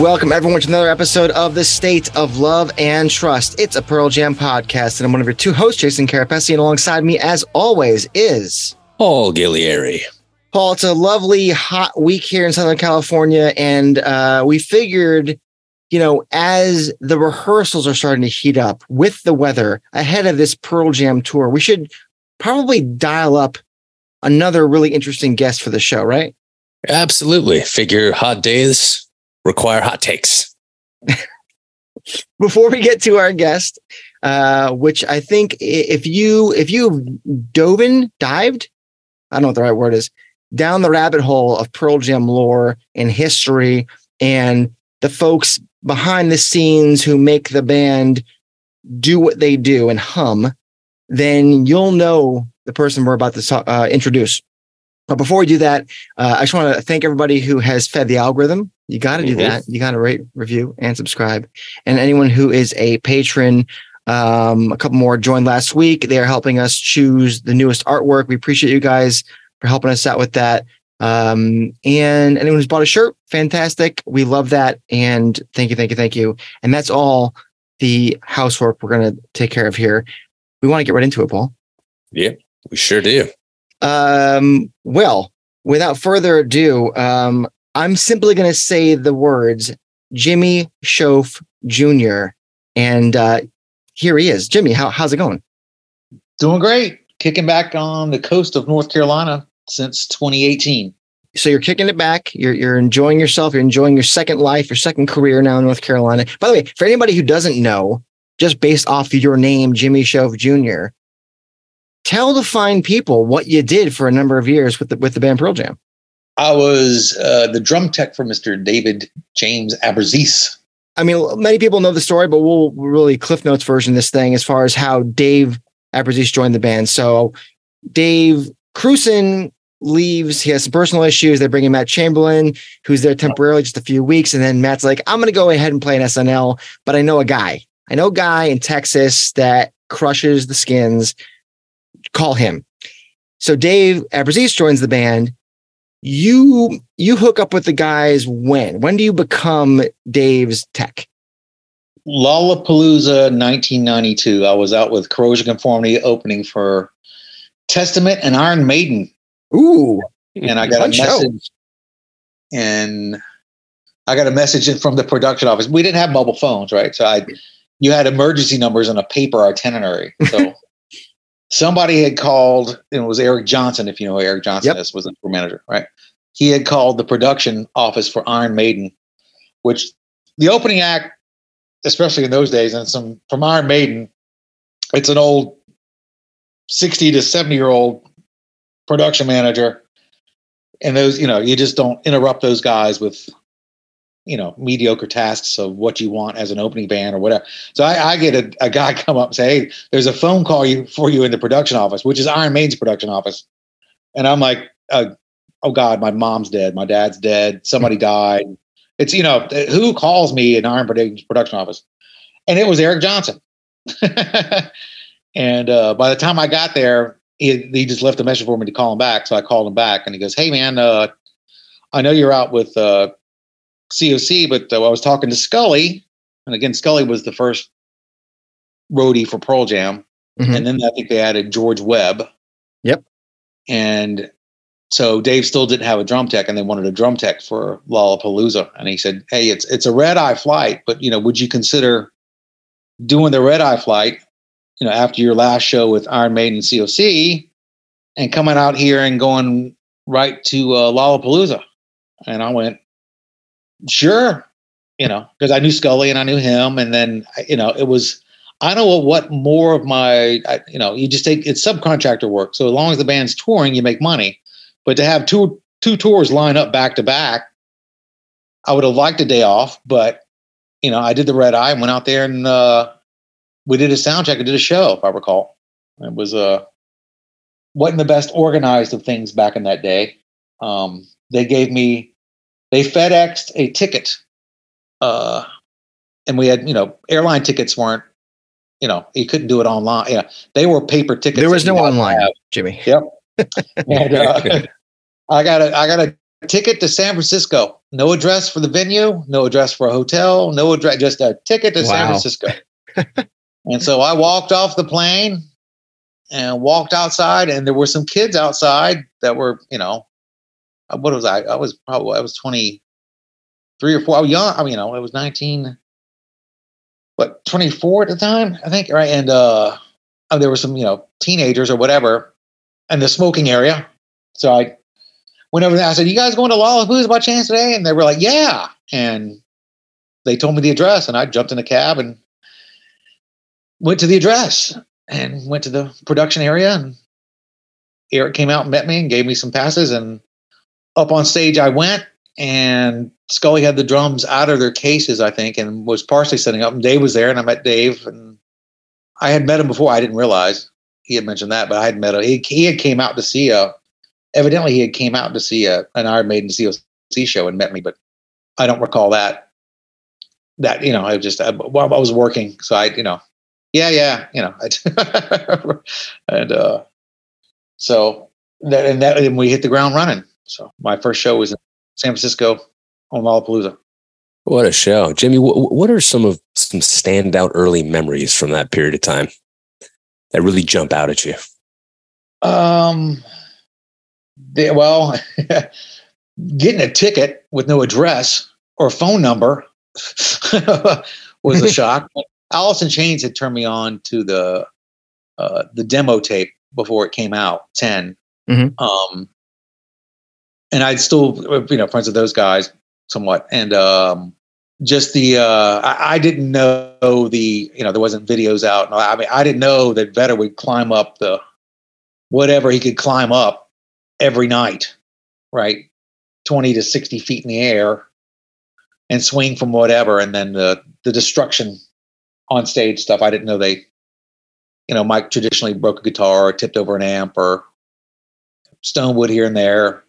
Welcome, everyone, to another episode of The State of Love and Trust. It's a Pearl Jam podcast, and I'm one of your two hosts, Jason Carapesi, and alongside me, as always, is Paul Gillieri. Paul. It's a lovely, hot week here in Southern California, and uh, we figured, you know, as the rehearsals are starting to heat up with the weather ahead of this Pearl Jam tour, we should probably dial up another really interesting guest for the show, right? Absolutely. Figure hot days require hot takes. Before we get to our guest, uh, which I think if you if you've dove in, dived, I don't know what the right word is, down the rabbit hole of Pearl Jam lore and history and the folks behind the scenes who make the band do what they do and hum, then you'll know the person we're about to uh, introduce. But before we do that, uh, I just want to thank everybody who has fed the algorithm. You got to do mm-hmm. that. You got to rate, review, and subscribe. And anyone who is a patron, um, a couple more joined last week. They are helping us choose the newest artwork. We appreciate you guys for helping us out with that. Um, and anyone who's bought a shirt, fantastic. We love that. And thank you, thank you, thank you. And that's all the housework we're going to take care of here. We want to get right into it, Paul. Yeah, we sure do. Um, well, without further ado, um, I'm simply going to say the words Jimmy Shoaf Jr. And uh, here he is. Jimmy, how, how's it going? Doing great. Kicking back on the coast of North Carolina since 2018. So you're kicking it back. You're you're enjoying yourself. You're enjoying your second life, your second career now in North Carolina. By the way, for anybody who doesn't know, just based off your name, Jimmy Shoaf Jr., tell the fine people what you did for a number of years with the with the band Pearl Jam. I was uh, the drum tech for Mr. David James Abbruzzese. I mean, many people know the story, but we'll really Cliff Notes version this thing as far as how Dave Abbruzzese joined the band. So Dave Krusen leaves. He has some personal issues. They bring in Matt Chamberlain, who's there temporarily just a few weeks. And then Matt's like, I'm going to go ahead and play an SNL, but I know a guy. I know a guy in Texas that crushes the skins call him. So Dave Abbruzzese joins the band. You you hook up with the guys when? When do you become Dave's tech? Lollapalooza 1992. I was out with Corrosion Conformity opening for Testament and Iron Maiden. Ooh. And I got a message. Show. And I got a message from the production office. We didn't have mobile phones, right? So I you had emergency numbers on a paper itinerary. So somebody had called, and it was Eric Johnson, if you know who Eric Johnson yep. is, was the tour manager, right? He had called the production office for Iron Maiden, which the opening act, especially in those days, and some from Iron Maiden, it's an old 60 to 70 year old production manager. And those, you know, you just don't interrupt those guys with you know mediocre tasks of what you want as an opening band or whatever. So I, I get a, a, guy come up and say, "Hey, there's a phone call you for you in the production office, which is Iron Maiden's production office," and I'm like, uh, "Oh God, my mom's dead, my dad's dead, somebody died." It's you know who calls me in Iron Maiden's production office, and it was Eric Johnson. and uh, by the time I got there, he, he just left a message for me to call him back. So I called him back, and he goes, "Hey man, uh, I know you're out with." COC, but uh, I was talking to Scully, and again, Scully was the first roadie for Pearl Jam, mm-hmm. and then I think they added George Webb. Yep. And so Dave still didn't have a drum tech, and they wanted a drum tech for Lollapalooza, and he said, "Hey, it's it's a red eye flight, but you know, would you consider doing the red eye flight? You know, after your last show with Iron Maiden COC, and coming out here and going right to uh, Lollapalooza?" And I went, Sure, you know, because I knew Scully and I knew him, and then you know it was. I don't know what more of my, you know, you just take it's subcontractor work. So as long as the band's touring, you make money. But to have two two tours line up back to back, I would have liked a day off, but you know, I did the red eye and went out there and uh, we did a sound check. I did a show, if I recall. It was uh wasn't the best organized of things back in that day. Um, they gave me they FedExed a ticket, uh, and we had you know airline tickets weren't you know you couldn't do it online. Yeah, they were paper tickets. There was no you had to online, have. Jimmy. Yep. and, uh, I got a I got a ticket to San Francisco. No address for the venue, no address for a hotel, no address, just a ticket to San Francisco. and so I walked off the plane and walked outside, and there were some kids outside that were, you know, what was I? I was probably I was twenty three or four. I was young. I mean, you know, I was nineteen. What twenty four at the time? I think right, and uh, uh, there were some, you know, teenagers or whatever in the smoking area. So I went over there. I said, "You guys going to Lollapalooza by chance today?" And they were like, "Yeah." And they told me the address, and I jumped in a cab and went to the address and went to the production area. And Eric came out and met me and gave me some passes. And up on stage, I went. And Scully had the drums out of their cases, I think, and was partially setting up. And Dave was there, and I met Dave, and I had met him before. I didn't realize he had mentioned that, but I had met him. He, he had came out to see a. Evidently, he had came out to see a an Iron Maiden COC show and met me, but I don't recall that. That you know, I just I, well, I was working, so I you know, yeah, yeah, you know, and uh, so that and that and we hit the ground running. So my first show was in San Francisco on Lollapalooza. What a show, Jimmy. What, what are some of some standout early memories from that period of time that really jump out at you? Um, they, well, getting a ticket with no address or phone number was a shock. Alice in Chains had turned me on to the uh, the demo tape before it came out, 10 Mhm. Um, and I'd still, you know, friends with those guys somewhat, and um, just the uh, I, I didn't know the you know there wasn't videos out. I mean, I didn't know that Vedder would climb up the whatever he could climb up every night, right? 20 to 60 feet in the air and swing from whatever. And then the, the destruction on stage stuff. I didn't know they, you know, Mike traditionally broke a guitar or tipped over an amp or stone wood here and there.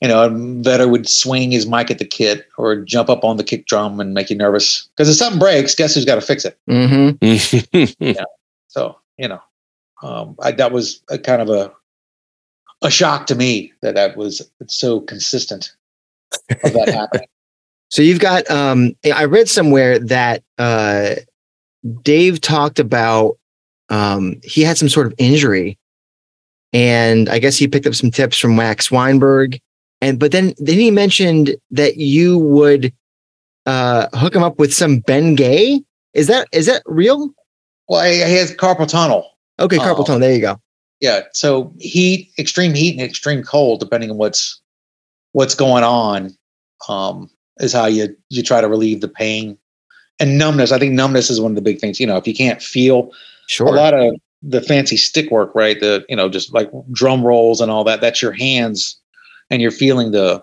You know, and Vedder would swing his mic at the kit or jump up on the kick drum and make you nervous. Because if something breaks, guess who's got to fix it? Mm-hmm. So you know, um, I, that was a kind of a a shock to me that that was so consistent of that happening. So you've got um I read somewhere that uh Dave talked about um he had some sort of injury and I guess he picked up some tips from Max Weinberg and but then then he mentioned that you would uh hook him up with some Bengay. Is that is that real? Well, he, has carpal tunnel. Okay, carpal Oh. tunnel. There you go. Yeah, so heat, extreme heat, and extreme cold, depending on what's what's going on, um, is how you you try to relieve the pain and numbness. I think numbness is one of the big things. You know, if you can't feel Sure. a lot of the fancy stick work, right? The you know just like drum rolls and all that. That's your hands, and you're feeling the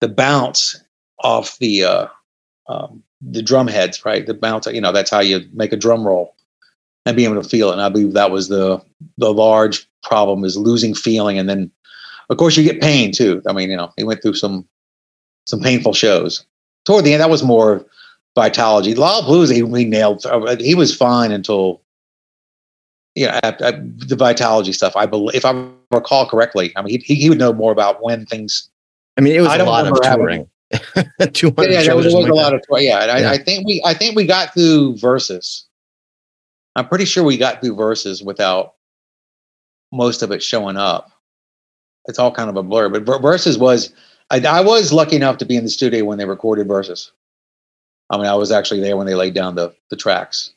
the bounce off the uh, um, the drum heads, right? The bounce. You know that's how you make a drum roll and be able to feel it. And I believe that was the the large problem is losing feeling, and then of course you get pain too. I mean, you know, he went through some some painful shows. Toward the end, that was more Vitalogy. Lollapalooza, he, he nailed. He was fine until yeah, I, I, the Vitalogy stuff. I believe, if I recall correctly, I mean, he, he would know more about when things. I mean, it was I a lot of touring. Two hundred Yeah, yeah, was, something a lot that. of yeah. And Yeah. I, I think we, I think we got through verses. I'm pretty sure we got through verses without most of it showing up. It's all kind of a blur, but verses was. I, I was lucky enough to be in the studio when they recorded verses. I mean, I was actually there when they laid down the the tracks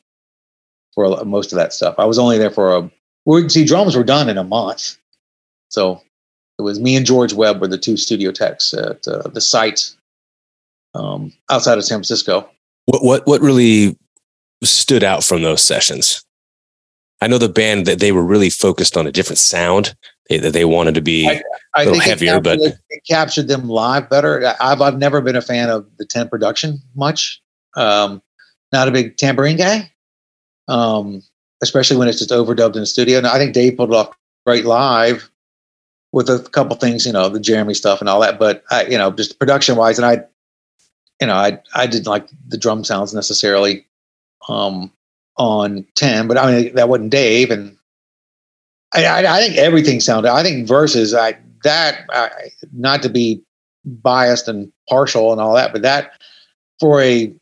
for most of that stuff. I was only there for a. We see drums were done in a month, so it was me and George Webb were the two studio techs at uh, the site um, outside of San Francisco. what what what really stood out from those sessions? I know the band that they were really focused on a different sound. They, that they wanted to be. I- I Little think it heavier, but- captured, it captured them live better. I've I've never been a fan of the ten production much. Um, not a big tambourine guy. Um, especially when it's just overdubbed in the studio. And I think Dave pulled it off great live with a couple things, you know, the Jeremy stuff and all that. But I, you know, just production wise, and I, you know, I I didn't like the drum sounds necessarily um, on ten, but I mean that wasn't Dave, and I, I, I think everything sounded. I think verses, I that I, not to be biased and partial and all that, but that for a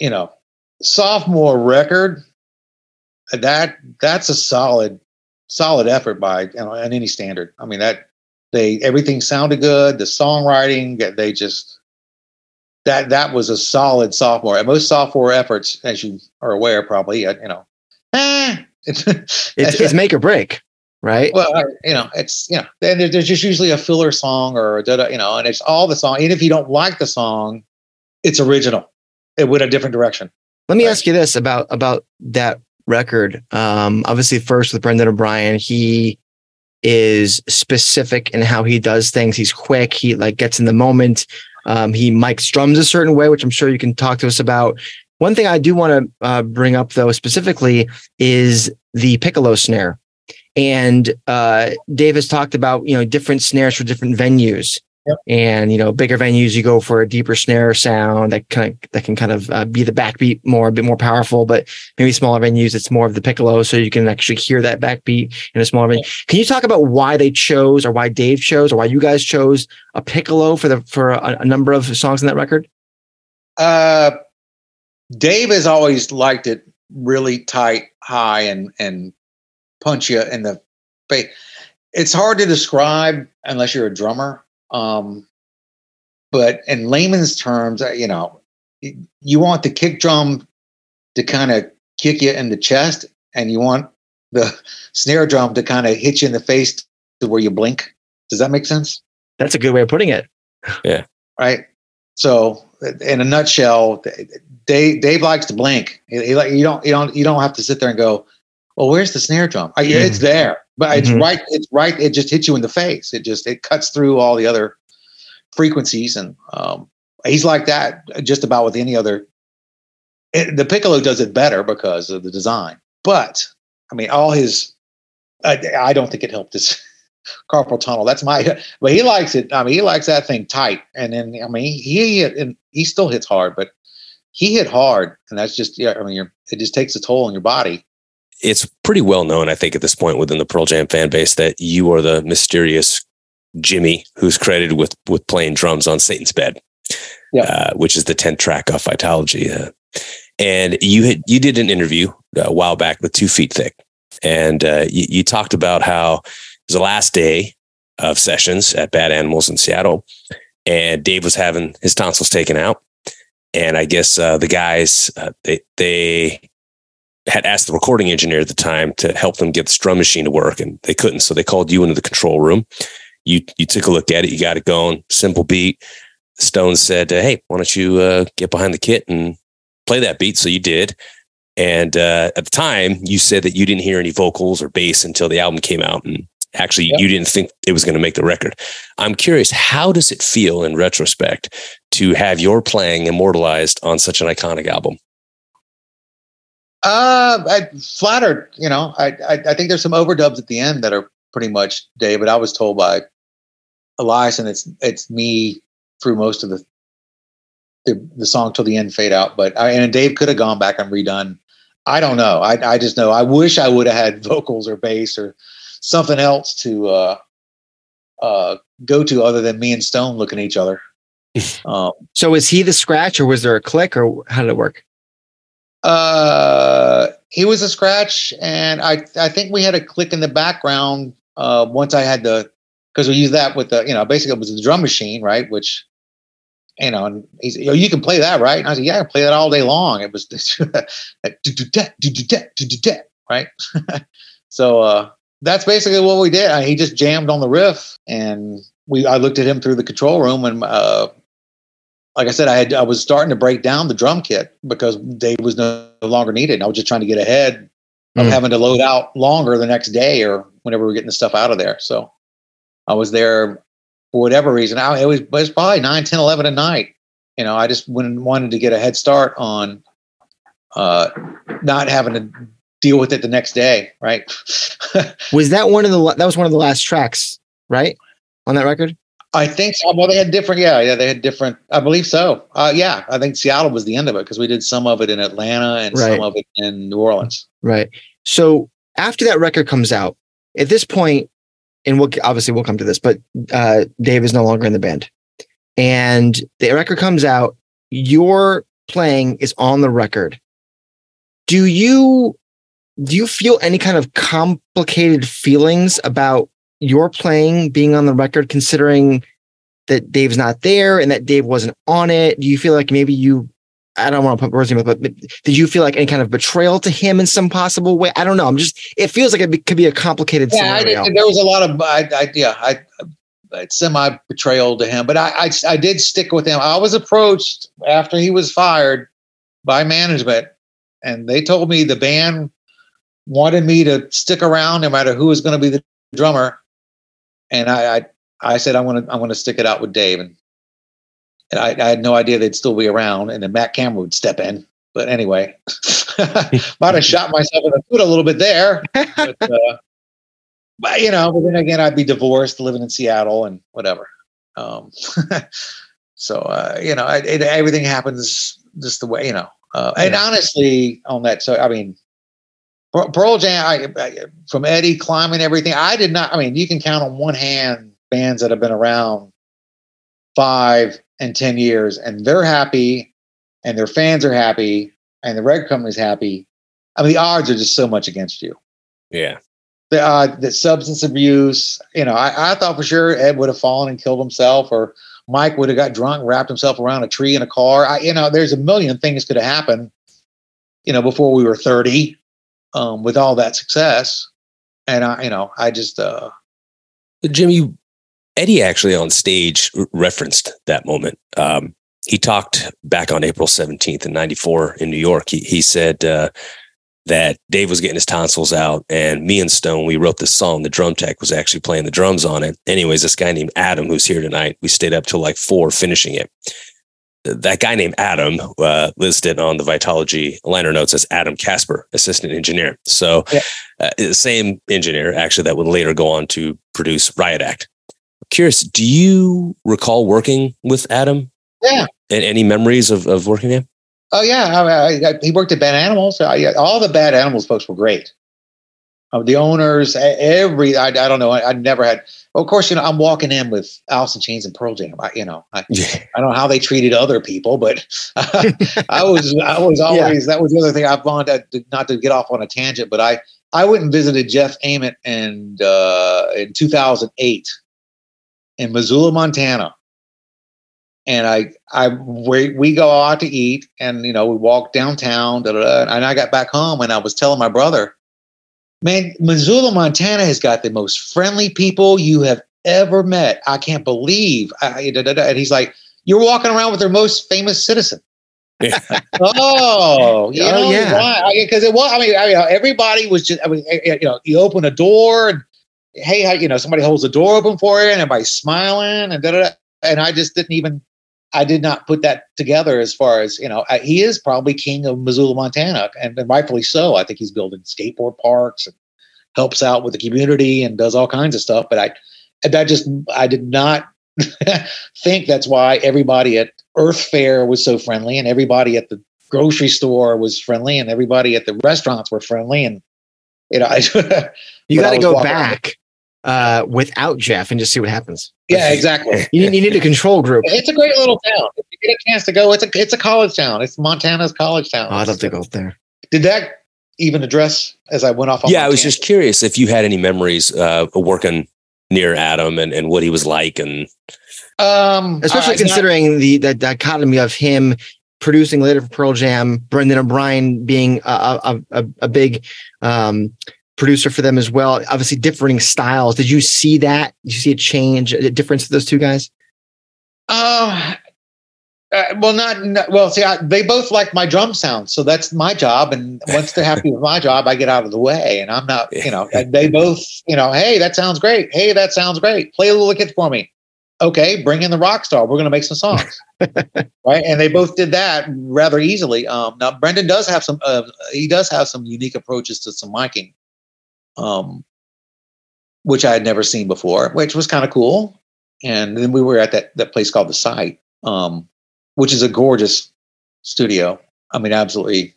you know sophomore record, that that's a solid solid effort by you know, on any standard. I mean that they everything sounded good. The songwriting they just that that was a solid sophomore. And most sophomore efforts, as you are aware, probably you know, eh, it's, it's make or break right? Well, you know, it's you know, then there's just usually a filler song or a, you know, and it's all the song. Even if you don't like the song, it's original. It went a different direction. Let me right? ask you this about about that record. Um, obviously, first with Brendan O'Brien, he is specific in how he does things. He's quick. He like gets in the moment. Um, he mics drums a certain way, which I'm sure you can talk to us about. One thing I do want to uh, bring up though specifically is the piccolo snare. And uh, Dave has talked about you know different snares for different venues. Yep. And you know, bigger venues, you go for a deeper snare sound that kind of, that can kind of uh, be the backbeat more, a bit more powerful. But maybe smaller venues, it's more of the piccolo, so you can actually hear that backbeat in a smaller venue. Can you talk about why they chose, or why Dave chose, or why you guys chose a piccolo for the for a, a number of songs in that record? Uh, Dave has always liked it really tight, high, and and punch you in the face. It's hard to describe unless you're a drummer. Um, but in layman's terms, uh, you know, you want the kick drum to kind of kick you in the chest, and you want the snare drum to kind of hit you in the face to where you blink. Does that make sense? That's a good way of putting it. Yeah. Right. So, in a nutshell, Dave, Dave likes to blink. He, he, you don't you don't you don't have to sit there and go, well, where's the snare drum? I, mm-hmm. It's there, but it's mm-hmm. right. It's right. It just hits you in the face. It just it cuts through all the other frequencies, and um, he's like that just about with any other. It, the piccolo does it better because of the design, but I mean, all his. I, I don't think it helped his carpal tunnel. That's my. But he likes it. I mean, he likes that thing tight, and then I mean, he, he and he still hits hard, but he hit hard, and that's just yeah. I mean, it just takes a toll on your body it's pretty well known, I think, at this point within the Pearl Jam fan base that you are the mysterious Jimmy who's credited with with playing drums on Satan's Bed, yeah. uh, which is the tenth track off Vitalogy. Uh, and you had you did an interview a while back with Two Feet Thick, and uh, you, you, talked about how it was the last day of sessions at Bad Animals in Seattle, and Dave was having his tonsils taken out, and I guess uh, the guys uh, they they had asked the recording engineer at the time to help them get the drum machine to work, and they couldn't. So they called you into the control room. You you took a look at it. You got it going. Simple beat. Stone said, uh, "Hey, why don't you uh, get behind the kit and play that beat?" So you did. And uh, at the time, you said that you didn't hear any vocals or bass until the album came out, and actually, yep. you didn't think it was going to make the record. I'm curious, how does it feel in retrospect to have your playing immortalized on such an iconic album? Uh, I flattered. You know, I, I, I think there's some overdubs at the end that are pretty much David. I was told by Elias, and it's it's me through most of the the, the song till the end fade out. But I, and Dave could have gone back and redone. I don't know. I I just know. I wish I would have had vocals or bass or something else to uh uh go to other than me and Stone looking at each other. Um, so is he the scratch, or was there a click, or how did it work? Uh, he was a scratch, and I I think we had a click in the background uh, once I had the because we used that with the you know basically it was the drum machine right, which you know, and he's you, know, you can play that right, and I said yeah, I can play that all day long. It was like right, so uh, that's basically what we did. He just jammed on the riff, and we I looked at him through the control room, and uh, like I said, I had I was starting to break down the drum kit because Dave was no longer needed. I was just trying to get ahead of mm. having to load out longer the next day or whenever we are getting the stuff out of there. So I was there for whatever reason. I, it was it was probably 9, 10, 11 at night. You know, I just went, wanted to get a head start on uh, not having to deal with it the next day, right? was that one of the that was one of the last tracks, right? On that record? I think so. Well, they had different, yeah, yeah, they had different. I believe so. Uh, yeah, I think Seattle was the end of it because we did some of it in Atlanta and right. some of it in New Orleans. Right. So after that record comes out, at this point, and we'll obviously we'll come to this, but uh, Dave is no longer in the band, and the record comes out. Your playing is on the record. Do you do you feel any kind of complicated feelings about your playing being on the record, considering that Dave's not there and that Dave wasn't on it? Do you feel like maybe you, I don't want to put words in your mouth, but did you feel like any kind of betrayal to him in some possible way? I don't know. I'm just, it feels like it could be a complicated yeah, scenario. I, there was a lot of, I, I yeah, I, uh, semi betrayal to him, but I, I, I did stick with him. I was approached after he was fired by management, and they told me the band wanted me to stick around no matter who was going to be the drummer and I, I, I said I want to I want to stick it out with Dave, and and I, I, had no idea they'd still be around, and then Matt Cameron would step in. But anyway, might have shot myself in the foot a little bit there. But, uh, but you know, but then again, I'd be divorced, living in Seattle, and whatever. Um, so uh, you know, it, it, everything happens just the way you know. Uh, and honestly, on that, so I mean, Pearl Jam, I, I, from Eddie climbing everything. I did not. I mean, you can count on one hand bands that have been around five and ten years, and they're happy, and their fans are happy, and the record company's happy. I mean, the odds are just so much against you. Yeah. The uh, the substance abuse. You know, I, I thought for sure Ed would have fallen and killed himself, or Mike would have got drunk, wrapped himself around a tree in a car. I, you know, there's a million things could have happened. You know, before we were thirty um, with all that success. And I, you know, I just, uh, Jimmy, Eddie actually on stage referenced that moment. Um, he talked back on April 17th in 94 in New York. He, he said, uh, that Dave was getting his tonsils out and me and Stone, we wrote this song. The drum tech was actually playing the drums on it. Anyways, this guy named Adam, who's here tonight, we stayed up till like four finishing it that guy named Adam uh, listed on the Vitalogy liner notes as Adam Kasper, assistant engineer. So, yeah. uh, same engineer actually that would later go on to produce Riot Act. Curious, do you recall working with Adam? Yeah. And any memories of, of working with him? Oh yeah, I, I, he worked at Bad Animals. all the Bad Animals folks were great. Uh, the owners, every I, I don't know. I, I never had of course, you know, I'm walking in with Alice in Chains and Pearl Jam. I, you know, I, I don't know how they treated other people, but I was, I was always, yeah. that was the other thing I've wanted to, not to get off on a tangent, but I, I went and visited Jeff Ament and, uh, in 2008 in Missoula, Montana. And I, I, we, we go out to eat and, you know, we walk downtown, da, da, da, and I got back home and I was telling my brother, Man, Missoula, Montana has got the most friendly people you have ever met. I can't believe. I, da, da, da. And he's like, You're walking around with their most famous citizen. Yeah. oh, you oh, yeah. Because it was, I mean, I mean, everybody was just, I mean, eh, eh, you know, you open a door and, hey, you know, somebody holds the door open for you and everybody's smiling and da da da. And I just didn't even I did not put that together as far as, you know, I, he is probably king of Missoula, Montana, and, and, rightfully so. I think he's building skateboard parks and helps out with the community and does all kinds of stuff. But I, that just, I did not think that's why everybody at Earth Fair was so friendly and everybody at the grocery store was friendly and everybody at the restaurants were friendly. And, you know, I, you got to go back uh, without Jeff and just see what happens. Yeah, exactly. you, you need a control group. It's a great little town. If you get a chance to go, it's a it's a college town. It's Montana's college town. Oh, I'd love to go there. Did that even address as I went off? yeah, I was just curious if you had any memories uh, working near Adam and, and what he was like, and um, especially uh, considering not, the the dichotomy of him producing later for Pearl Jam, Brendan O'Brien being a a, a, a big um, producer for them as well. Obviously, differing styles. Did you see that? Did you see a change, a difference of those two guys? Uh, uh well, not, not well. See, I, they both like my drum sound, so that's my job. And once they're happy with my job, I get out of the way, and I'm not. You know, they both. You know, hey, that sounds great. Hey, that sounds great. Play a little kid for me. okay, bring in the rock star. We're going to make some songs, right? And they both did that rather easily. Um, now Brendan does have some. Uh, he does have some unique approaches to some miking, um, which I had never seen before, which was kind of cool. And then we were at that that place called the Site, um, which is a gorgeous studio. I mean, absolutely,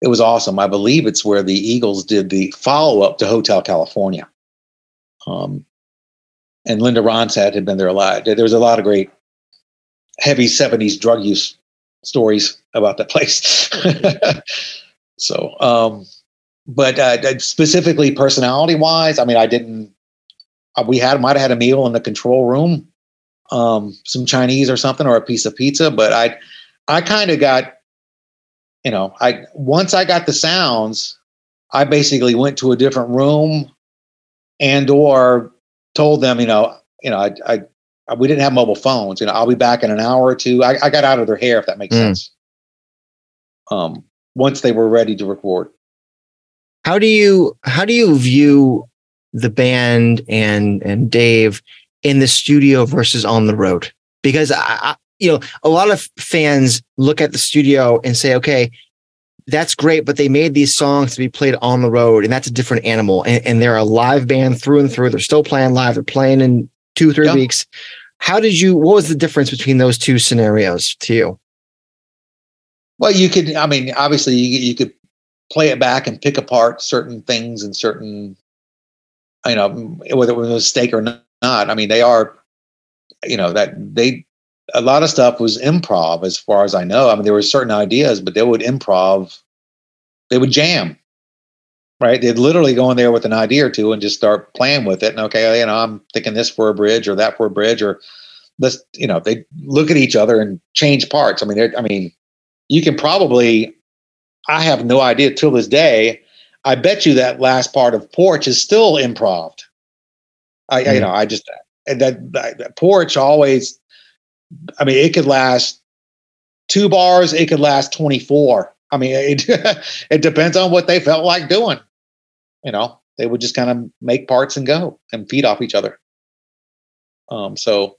it was awesome. I believe it's where the Eagles did the follow up to Hotel California. Um, and Linda Ronstadt had been there a lot. There was a lot of great heavy 70s drug use stories about that place. so, um, but uh, specifically personality wise, I mean, I didn't, uh, we had, might have had a meal in the control room, um, some Chinese or something, or a piece of pizza, but I, I kind of got, you know, I, once I got the sounds, I basically went to a different room and or told them, you know, you know, I, I, we didn't have mobile phones. You know, I'll be back in an hour or two. I, I got out of their hair, if that makes mm. sense. Um, once they were ready to record. How do you how do you view the band and and Dave in the studio versus on the road? Because I, I you know, a lot of fans look at the studio and say, okay, that's great, but they made these songs to be played on the road, and that's a different animal. And, and they're a live band through and through. They're still playing live. They're playing in two, three weeks. How did you? What was the difference between those two scenarios to you? Well, you could. I mean, obviously, you, you could play it back and pick apart certain things and certain, you know, whether it was a mistake or not. I mean, they are, you know, that they a lot of stuff was improv as far as I know. I mean, there were certain ideas, but they would improv, they would jam, right? They'd literally go in there with an idea or two and just start playing with it. And okay, you know, I'm thinking this for a bridge or that for a bridge, or let's, you know, they look at each other and change parts. I mean, I mean, you can probably, I have no idea till this day. I bet you that last part of Porch is still improv. I, mm. you know, I just, that, that Porch always I mean, it could last two bars, it could last 24. I mean, it, it depends on what they felt like doing. You know, they would just kind of make parts and go and feed off each other. Um, so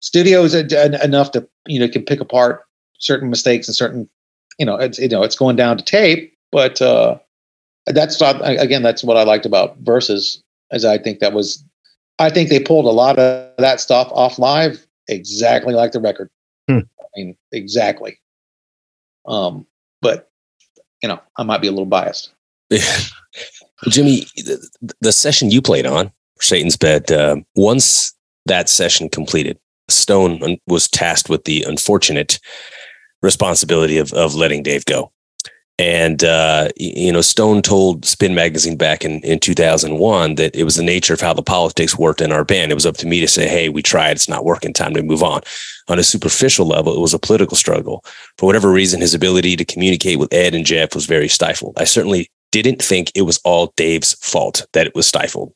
studios enough to, you know, can pick apart certain mistakes and certain, you know, it's, you know, it's going down to tape, but, uh, that's again, that's what I liked about versus as I think that was, I think they pulled a lot of that stuff off live exactly like the record. Hmm. I mean, exactly. Um, but you know, I might be a little biased. Jimmy, the, the, session you played on Satan's Bed, uh, once that session completed, Stone was tasked with the unfortunate responsibility of of letting Dave go. And, uh, you know, Stone told Spin Magazine back in, in 2001 that it was the nature of how the politics worked in our band. It was up to me to say, hey, we tried, it's not working, time to move on. On a superficial level, it was a political struggle. For whatever reason, his ability to communicate with Ed and Jeff was very stifled. I certainly didn't think it was all Dave's fault that it was stifled.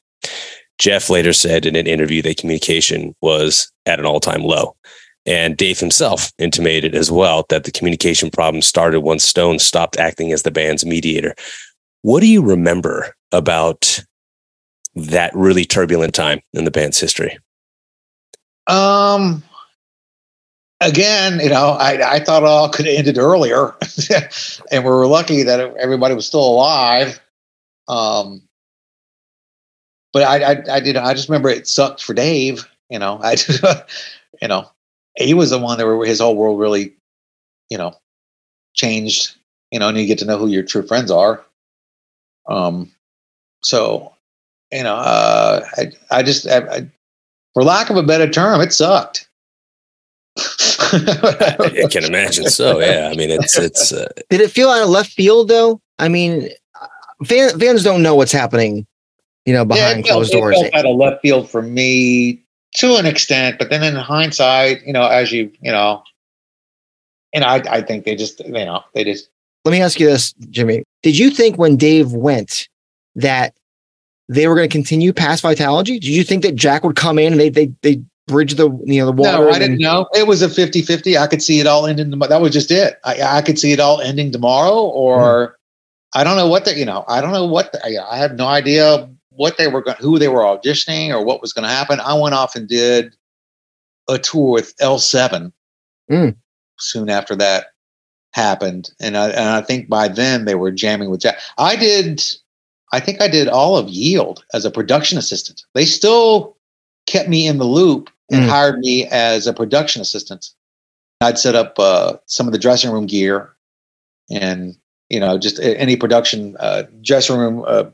Jeff later said in an interview that communication was at an all time low. And Dave himself intimated as well that the communication problem started once Stone stopped acting as the band's mediator. What do you remember about that really turbulent time in the band's history? Um, again, you know, I, I thought it all could have ended earlier, and we were lucky that everybody was still alive. Um, but I, I, I did. I just remember it sucked for Dave. You know, I, you know, he was the one that where his whole world really, you know, changed. You know, and you get to know who your true friends are. Um, so, you know, uh, I, I just, I, I, for lack of a better term, it sucked. I can imagine so. Yeah, I mean, it's it's. Uh, Did it feel out of left field though? I mean, fans fans don't know what's happening, you know, behind yeah, closed felt, doors. It felt out of left field for me to an extent, but then in hindsight, you know, as you, you know, and I, I think they just, you know, they just. Let me ask you this, Jimmy. Did you think when Dave went that they were going to continue past Vitalogy? Did you think that Jack would come in and they they they bridge the you know the water? No, I didn't know. It was a 50-50. I could see it all ending. That was just it. I, I could see it all ending tomorrow, or hmm. I don't know what the you know. I don't know what the, I have no idea what they were going, who they were auditioning, or what was going to happen. I went off and did a tour with L7 mm. soon after that happened, and I and I think by then they were jamming with Jack. I did, I think I did all of Yield as a production assistant. They still kept me in the loop and mm. hired me as a production assistant. I'd set up uh, some of the dressing room gear and you know just any production uh, dressing room, uh,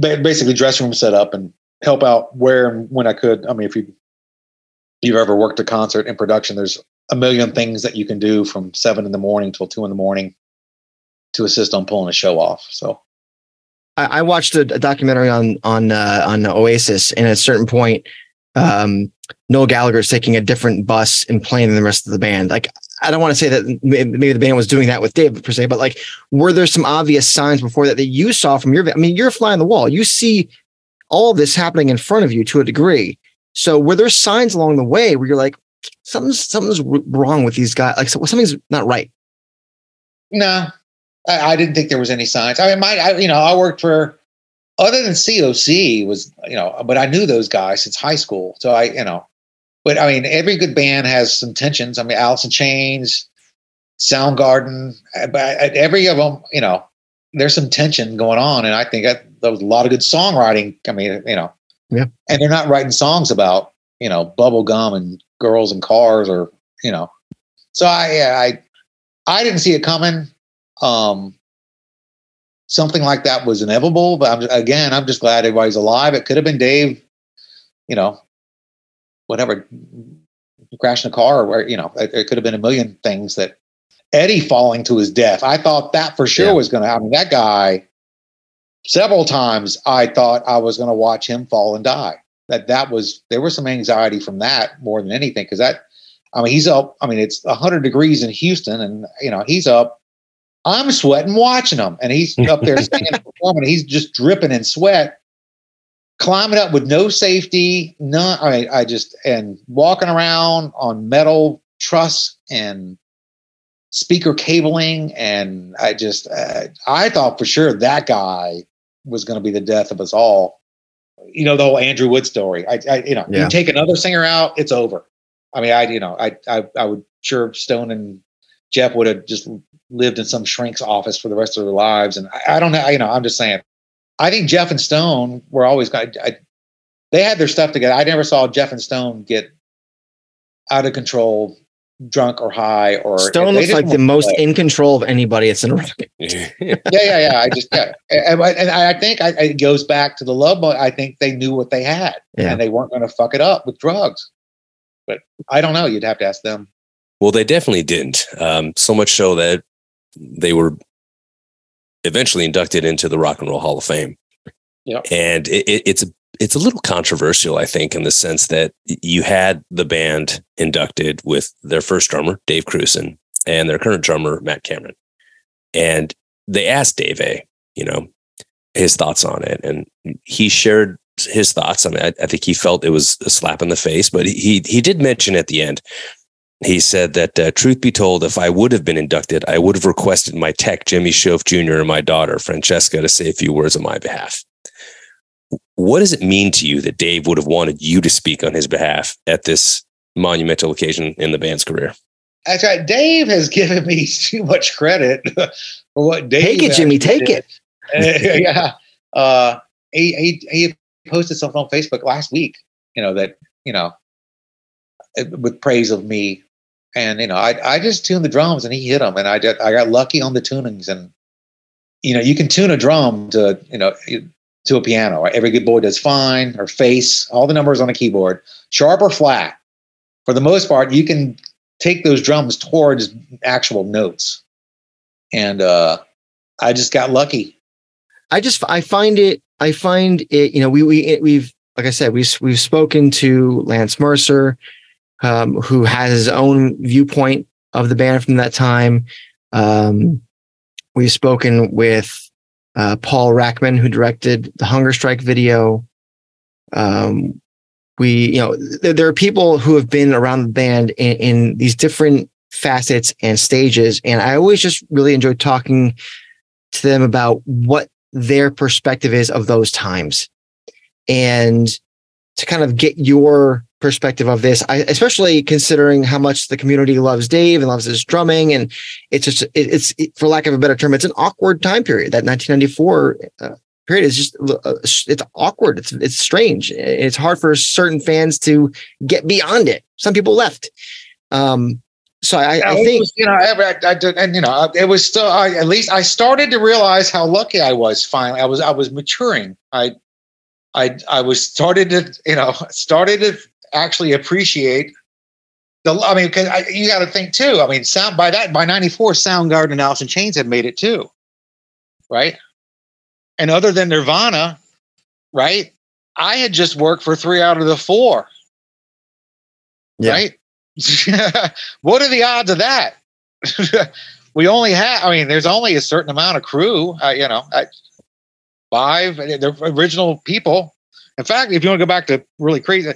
basically dressing room setup and help out where and when I could. I mean, if you you've ever worked a concert in production, there's a million things that you can do from seven in the morning till two in the morning to assist on pulling a show off. So I, I watched a, a, documentary on on uh, on Oasis, and at a certain point, um, Noel Gallagher is taking a different bus and playing than the rest of the band. Like I don't want to say that maybe the band was doing that with Dave per se, but like were there some obvious signs before that that you saw from your? I mean, you're flying the wall. You see all this happening in front of you to a degree. So were there signs along the way where you're like, something's something's wrong with these guys? Like something's not right. No, I, I didn't think there was any signs. I mean, my, I, you know, I worked for other than COC was, you know, but I knew those guys since high school. So I, you know, but I mean, every good band has some tensions. I mean, Alice in Chains, Soundgarden, but every of them, you know, there's some tension going on, and I think that there was a lot of good songwriting. I mean, you know, yeah, and they're not writing songs about you know bubble gum and girls and cars or you know. So I I I didn't see it coming. Um, something like that was inevitable, but I'm, again, I'm just glad everybody's alive. It could have been Dave, you know, whatever, crashing a car, or you know, it, it could have been a million things that Eddie falling to his death. I thought that for sure yeah. was going to happen. That guy, several times, I thought I was going to watch him fall and die. That that was there was some anxiety from that more than anything because that. I mean, he's up. I mean, it's 100 degrees in Houston, and you know he's up. I'm sweating watching him, and he's up there singing, performing. He's just dripping in sweat, climbing up with no safety. None. I, I just and walking around on metal truss and speaker cabling, and I just uh, I thought for sure that guy was going to be the death of us all. You know the whole Andrew Wood story. I, I you know yeah. you take another singer out, it's over. I mean, I you know I I I would sure Stone and Jeff would have just lived in some shrink's office for the rest of their lives, and I, I don't know. You know, I'm just saying. I think Jeff and Stone were always I, I, they had their stuff together. I never saw Jeff and Stone get out of control drunk or high or Stone looks like the most play. in control of anybody It's in a rock. yeah, yeah, yeah. I just yeah, and, and I think I, it goes back to the love. But I think they knew what they had, yeah. and they weren't going to fuck it up with drugs. But I don't know. You'd have to ask them. Well, they definitely didn't. Um, so much so that they were eventually inducted into the Rock and Roll Hall of Fame. Yeah, and it, it, it's a it's a little controversial, I think, in the sense that you had the band inducted with their first drummer, Dave Krusen, and their current drummer, Matt Cameron. And they asked Dave A, you know, his thoughts on it. And he shared his thoughts. I mean, I, I think he felt it was a slap in the face, but he he did mention at the end, he said that, uh, truth be told, if I would have been inducted, I would have requested my tech, Jimmy Shoaf Jr., and my daughter, Francesca, to say a few words on my behalf. What does it mean to you that Dave would have wanted you to speak on his behalf at this monumental occasion in the band's career? That's right. Dave has given me too much credit for what Dave. Take it, Jimmy. Take did. it. yeah. Uh, he, he, he posted something on Facebook last week. You know that you know with praise of me, and you know I I just tuned the drums and he hit them, and I did, I got lucky on the tunings, and you know you can tune a drum to you know to a piano. Right? Every good boy does fine or face, all the numbers on a keyboard, sharp or flat. For the most part, you can take those drums towards actual notes. And uh, I just got lucky. I just I find it I find it you know we we we've like I said we we've, we've spoken to Lance Mercer, um, who has his own viewpoint of the band from that time. Um, we've spoken with uh, Paul Rachman, who directed the Hunger Strike video. Um, we, you know, th- there are people who have been around the band in, in these different facets and stages, and I always just really enjoy talking to them about what their perspective is of those times, and to kind of get your perspective of this, I, especially considering how much the community loves Dave and loves his drumming, and it's just it, it's it, for lack of a better term, it's an awkward time period. That 1994 uh, period is just uh, it's awkward. It's it's strange. It's hard for certain fans to get beyond it. Some people left. Um, so I, I think was, you know, I, I, did, and you know, it was still. I, at least I started to realize how lucky I was. Finally, I was I was maturing. I, I, I was started to you know started to actually appreciate the. I mean, because you got to think too. I mean, sound by that by '94, Soundgarden and Alice in Chains had made it too, right? And other than Nirvana, right? I had just worked for three out of the four. Yeah. Right? what are the odds of that? we only have, I mean, there's only a certain amount of crew, uh, you know, uh, five, the original people. In fact, if you want to go back to really crazy,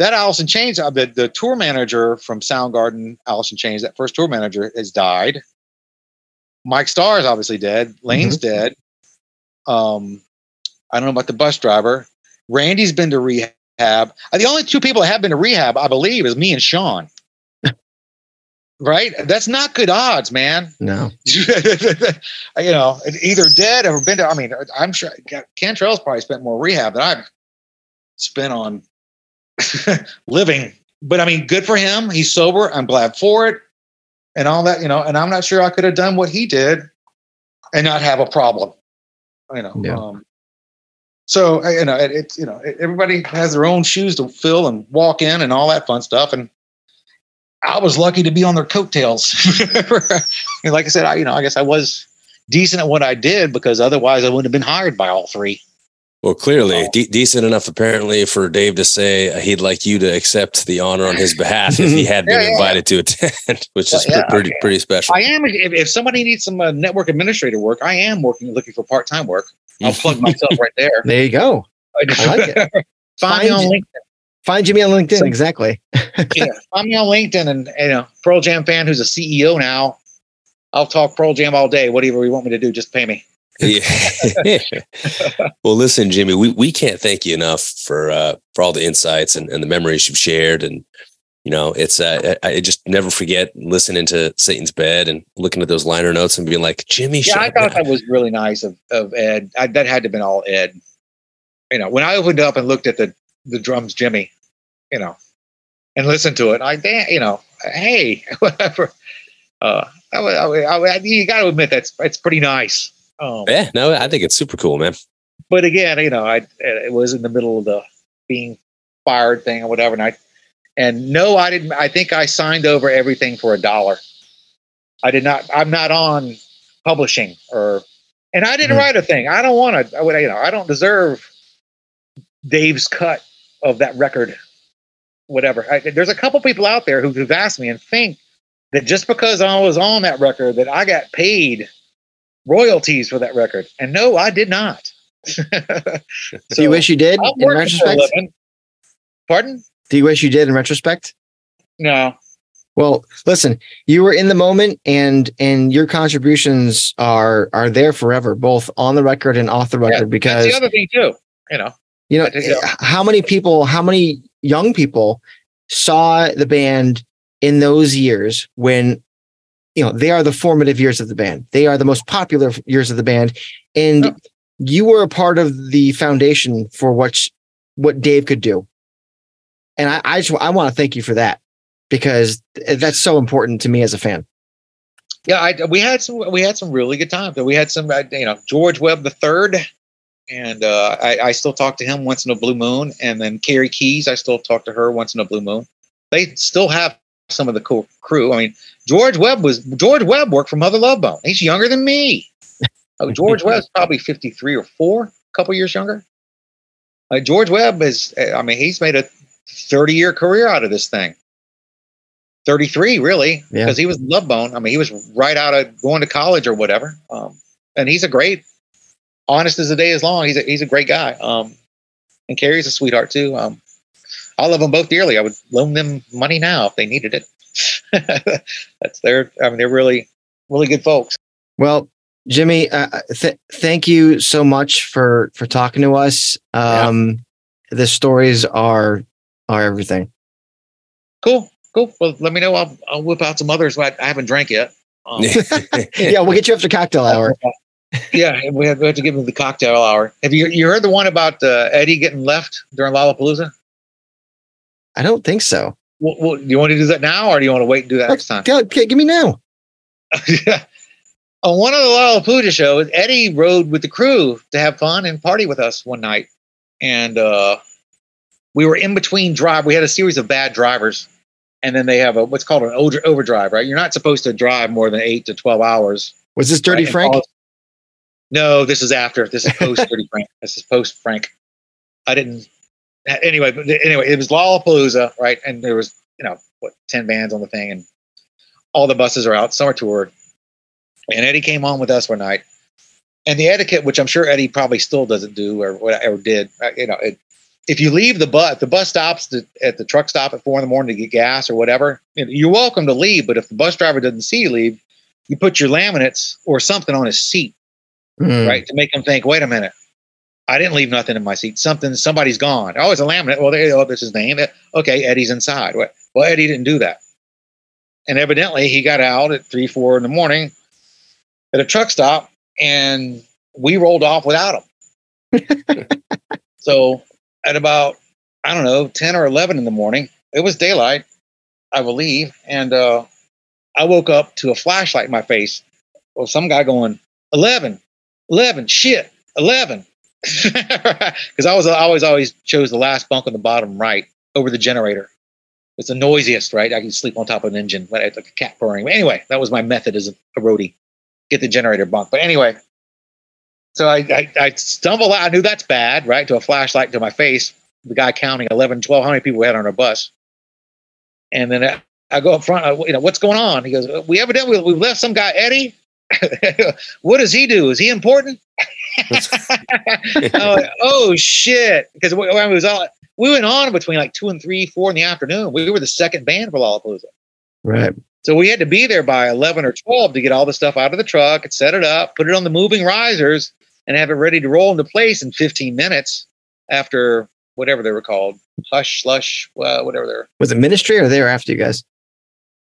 that Alice in Chains, uh, the, the tour manager from Soundgarden, Alice in Chains, that first tour manager has died. Mike Starr is obviously dead. Lane's mm-hmm. dead. Um, I don't know about the bus driver. Randy's been to rehab. Uh, the only two people that have been to rehab, I believe, is me and Sean. right? That's not good odds, man. No. you know, either dead or been to. I mean, I'm sure Cantrell's probably spent more rehab than I've spent on living. But I mean, good for him. He's sober. I'm glad for it, and all that. You know, and I'm not sure I could have done what he did and not have a problem you know. Yeah. Um, so you know, it, it's you know, everybody has their own shoes to fill and walk in and all that fun stuff. And I was lucky to be on their coattails. like I said, I you know, I guess I was decent at what I did because otherwise I wouldn't have been hired by all three. Well, clearly, de- decent enough apparently for Dave to say he'd like you to accept the honor on his behalf if he had been yeah, invited yeah. to attend, which is well, yeah, pretty pretty special. I am. If, if somebody needs some uh, network administrator work, I am working looking for part time work. I'll plug myself right there. There you go. I like it. Find, find me on LinkedIn. Find Jimmy on LinkedIn. So, exactly. yeah, find me on LinkedIn, and you know, Pearl Jam fan who's a CEO now. I'll talk Pearl Jam all day. Whatever you want me to do, just pay me yeah. well, listen, Jimmy, we, we can't thank you enough for uh, for all the insights and, and the memories you've shared. And, you know, it's uh, I just never forget listening to Satan's Bed and looking at those liner notes and being like, Jimmy, yeah, I thought that was really nice of, of Ed. I, that had to have been all Ed. You know, when I opened up and looked at the, the drums, Jimmy, you know, and listened to it, I, you know, hey, whatever. Uh, I, I, I, you got to admit that's it's pretty nice. Um, yeah, no, I think it's super cool, man. But again, you know, I it was in the middle of the being fired thing or whatever, and I and no, I didn't. I think I signed over everything for a dollar. I did not. I'm not on publishing or, and I didn't mm-hmm. write a thing. I don't want to. I would. You know, I don't deserve Dave's cut of that record. Whatever. I, there's a couple people out there who've asked me and think that just because I was on that record that I got paid royalties for that record. And no, I did not. so Do you wish you did in retrospect? Pardon? Do you wish you did in retrospect? No. Well, listen, you were in the moment and and your contributions are are there forever, both on the record and off the record, yeah, because the other thing too, you know. You know, eh, how many people, how many young people saw the band in those years when you know they are the formative years of the band. They are the most popular years of the band. And oh. you were a part of the foundation for what what dave could do. And i i just i want to thank you for that because that's so important to me as a fan. Yeah I, we had some we had some really good times. We had some you know george webb the third and uh, I, I still talk to him once in a blue moon. And then carrie keys i still talk to her once in a blue moon. They still have some of the cool crew. I mean, George Webb was George Webb worked for Mother Love Bone. He's younger than me. Uh, George Webb's probably 53 or four, a couple years younger. Uh, George Webb is, uh, I mean, he's made a 30 year career out of this thing. 33, really, because yeah. he was Love Bone. I mean, he was right out of going to college or whatever. Um, and he's a great, honest as the day is long. He's a, he's a great guy. Um, and Carrie's a sweetheart too. Um, I love them both dearly. I would loan them money now if they needed it. That's their. I mean, they're really, really good folks. Well, Jimmy, uh, th- thank you so much for for talking to us. Um, yeah. The stories are are everything. Cool, cool. Well, let me know. I'll, I'll whip out some others. I, I haven't drank yet. Um, yeah, we'll get you after cocktail hour. yeah, we have, we have to give him the cocktail hour. Have you you heard the one about uh, Eddie getting left during Lollapalooza? I don't think so. Well, well, do you want to do that now, or do you want to wait and do that next time? Go, give me now. On one of the Lollapalooza shows, Eddie rode with the crew to have fun and party with us one night, and uh, we were in between drive. We had a series of bad drivers, and then they have a what's called an over, overdrive. Right, you're not supposed to drive more than eight to twelve hours. Was this Dirty right? Frank? No, this is after. This is post Dirty Frank. This is post Frank. I didn't. Anyway, but anyway, it was Lollapalooza, right? And there was you know what ten bands on the thing, and all the buses are out. Summer tour, and Eddie came on with us one night. And the etiquette, which I'm sure Eddie probably still doesn't do or whatever did, uh, you know, it, if you leave the bus, the bus stops to, at the truck stop at four in the morning to get gas or whatever, you're welcome to leave. But if the bus driver doesn't see you leave, you put your laminates or something on his seat, mm. right, to make him think, wait a minute, I didn't leave nothing in my seat. Something, somebody's gone. Oh, it's a laminate. Well, there, oh, this is his name. Okay, Eddie's inside. Well, Eddie didn't do that. And evidently, he got out at three, four in the morning at a truck stop, and we rolled off without him. so at about I don't know ten or eleven in the morning, it was daylight, I believe, and uh, I woke up to a flashlight in my face. Well, some guy going 11, 11, shit, 11. Because I was I always always chose the last bunk on the bottom right over the generator. It's the noisiest, right? I can sleep on top of an engine, like a cat purring. But anyway, that was my method as a, roadie get the generator bunk. But anyway, so I, I, I stumble out. I knew that's bad, right? To a flashlight to my face. The guy counting 11, 12, how many people we had on our bus. And then I, I go up front, I, you know, what's going on? He goes, we evidently, we left some guy, Eddie. what does he do? Is he important? like, oh shit! Because we, was all, we went on between like two and three, four in the afternoon. We were the second band for Lollapalooza. Right. So we had to be there by 11 or 12 to get all the stuff out of the truck and set it up, put it on the moving risers, and have it ready to roll into place in 15 minutes after whatever they were called hush, slush, uh, whatever they're. Was it ministry or they were after you guys?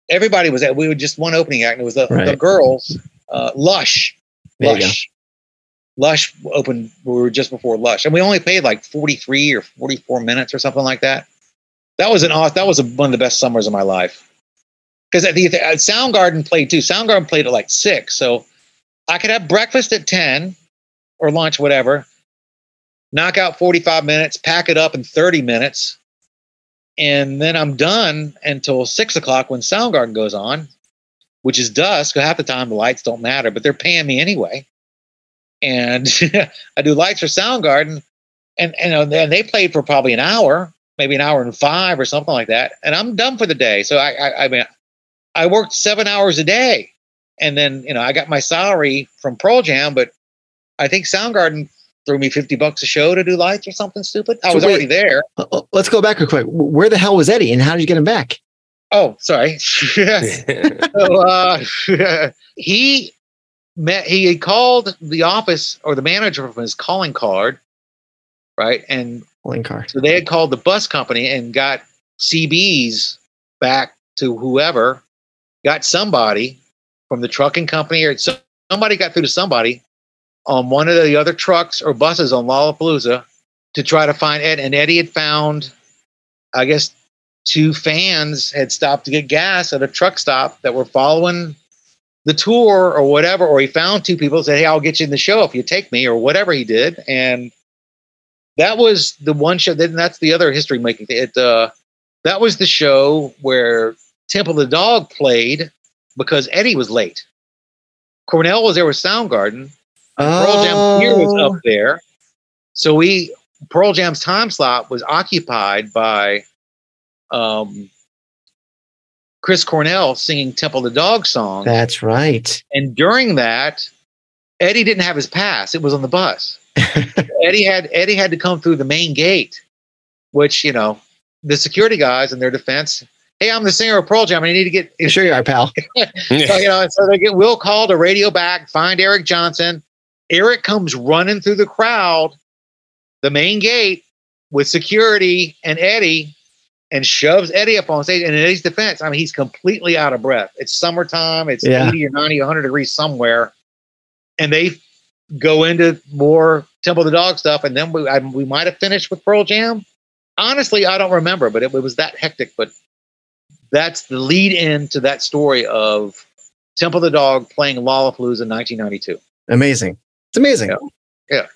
Everybody was at, we were just one opening act. And it was the, right. the girls, uh, Lush. There Lush. Lush opened, we were just before Lush. And we only paid like 43 or 44 minutes or something like that. That was an that was a, one of the best summers of my life because at the at Soundgarden played too. Soundgarden played at like six, so I could have breakfast at ten or lunch, whatever. Knock out forty five minutes, pack it up in thirty minutes, and then I'm done until six o'clock when Soundgarden goes on, which is dusk. Half the time the lights don't matter, but they're paying me anyway. And I do lights for Soundgarden, and and, and they played for probably an hour, maybe an hour and five or something like that, and I'm done for the day. So I I, I mean I worked seven hours a day. And then, you know, I got my salary from Pearl Jam, but I think Soundgarden threw me 50 bucks a show to do lights or something stupid. I so was wait, already there. Uh, uh, let's go back real quick. Where the hell was Eddie and how did you get him back? Oh, sorry. so, uh, he met, he called the office or the manager from his calling card, right? And calling card. So they had called the bus company and got CBs back to whoever got somebody from the trucking company or somebody got through to somebody on one of the other trucks or buses on Lollapalooza to try to find Ed. And Eddie had found, I guess, two fans had stopped to get gas at a truck stop that were following the tour or whatever. Or he found two people and said, Hey, I'll get you in the show if you take me, or whatever he did. And that was the one show. Then that's the other history making. It uh, that was the show where Temple the Dog played because Eddie was late. Cornell was there with Soundgarden. Oh. Pearl Jam here was up oh. there. So we Pearl Jam's time slot was occupied by um, Chris Cornell singing Temple the Dog song. That's right. And during that, Eddie didn't have his pass. It was on the bus. Eddie had Eddie had to come through the main gate, which, you know, the security guys in their defense hey, I'm the singer of Pearl Jam. I need to get. Sure you are, pal. so, you know, so they get Will call to radio back, find Eric Johnson. Eric comes running through the crowd, the main gate with security and Eddie, and shoves Eddie up on stage. And in Eddie's defense, I mean, he's completely out of breath. It's summertime. It's yeah. 80 or 90, 100 degrees somewhere. And they go into more Temple of the Dog stuff. And then we, I, we might have finished with Pearl Jam. Honestly, I don't remember, but it, it was that hectic. But that's the lead in to that story of Temple of the Dog playing Lollapalooza in 1992. Amazing. It's amazing. Yeah.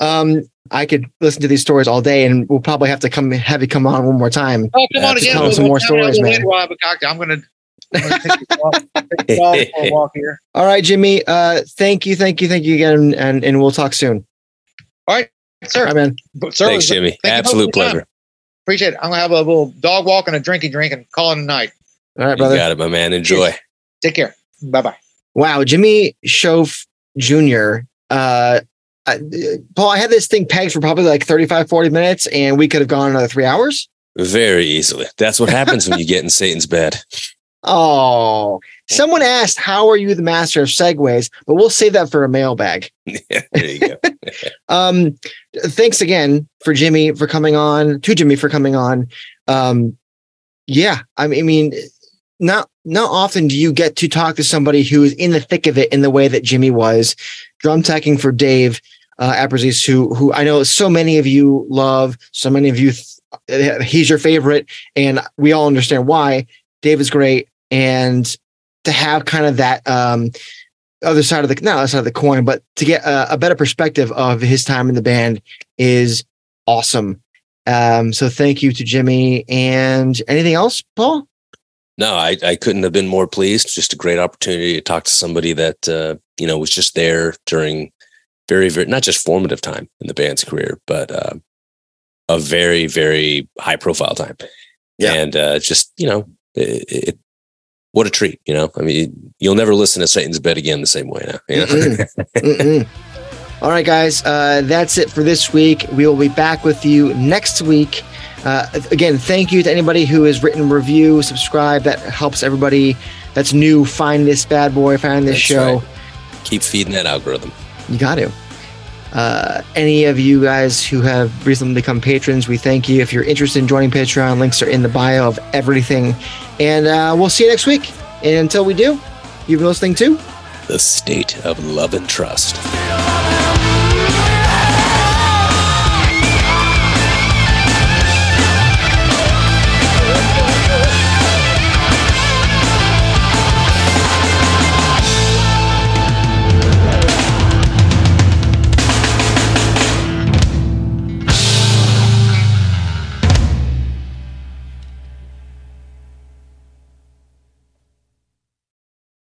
yeah. Um, I could listen to these stories all day, and we'll probably have to come have you come on one more time. Oh, come on again! Tell some more stories, man. I'm gonna. walk, here. All right, Jimmy. Uh, thank you, thank you, thank you again, and and we'll talk soon. All right, sir. All right, man. Sir, Thanks, Jimmy. Absolute pleasure. Appreciate it. I'm gonna have a little dog walk and a drinky drink and call it a night. All right, brother. You got it, my man. Enjoy. Take care. Bye bye. Wow, Jimmy Shoaf Jr. Uh, uh, Paul, I had this thing pegged for probably like 35, 40 minutes, and we could have gone another three hours. Very easily. That's what happens when you get in Satan's bed. Oh, someone asked, How are you the master of segues? But we'll save that for a mailbag. Yeah, there you go. um, thanks again for Jimmy for coming on, to Jimmy for coming on. Um, yeah, I mean, not not often do you get to talk to somebody who is in the thick of it in the way that Jimmy was, drum teching for Dave uh, who who I know so many of you love, so many of you. Th- he's your favorite, and we all understand why. Dave is great, and to have kind of that um, other side of the not other side of the coin, but to get a, a better perspective of his time in the band is awesome. Um, so thank you to Jimmy. And anything else, Paul? No, I, I couldn't have been more pleased. Just a great opportunity to talk to somebody that uh, you know was just there during very, very not just formative time in the band's career, but uh, a very, very high profile time. Yeah. And uh, just you know, it, it, what a treat. You know, I mean, you'll never listen to Satan's Bed again the same way now. You know? mm-mm, mm-mm. All right, guys, uh, that's it for this week. We will be back with you next week. Uh, again, thank you to anybody who has written review, subscribe. That helps everybody that's new find this bad boy, find this that's show. Right. Keep feeding that algorithm. You got to. Uh, any of you guys who have recently become patrons, we thank you. If you're interested in joining Patreon, links are in the bio of everything. And uh, we'll see you next week. And until we do, you've been listening to The State of Love and Trust.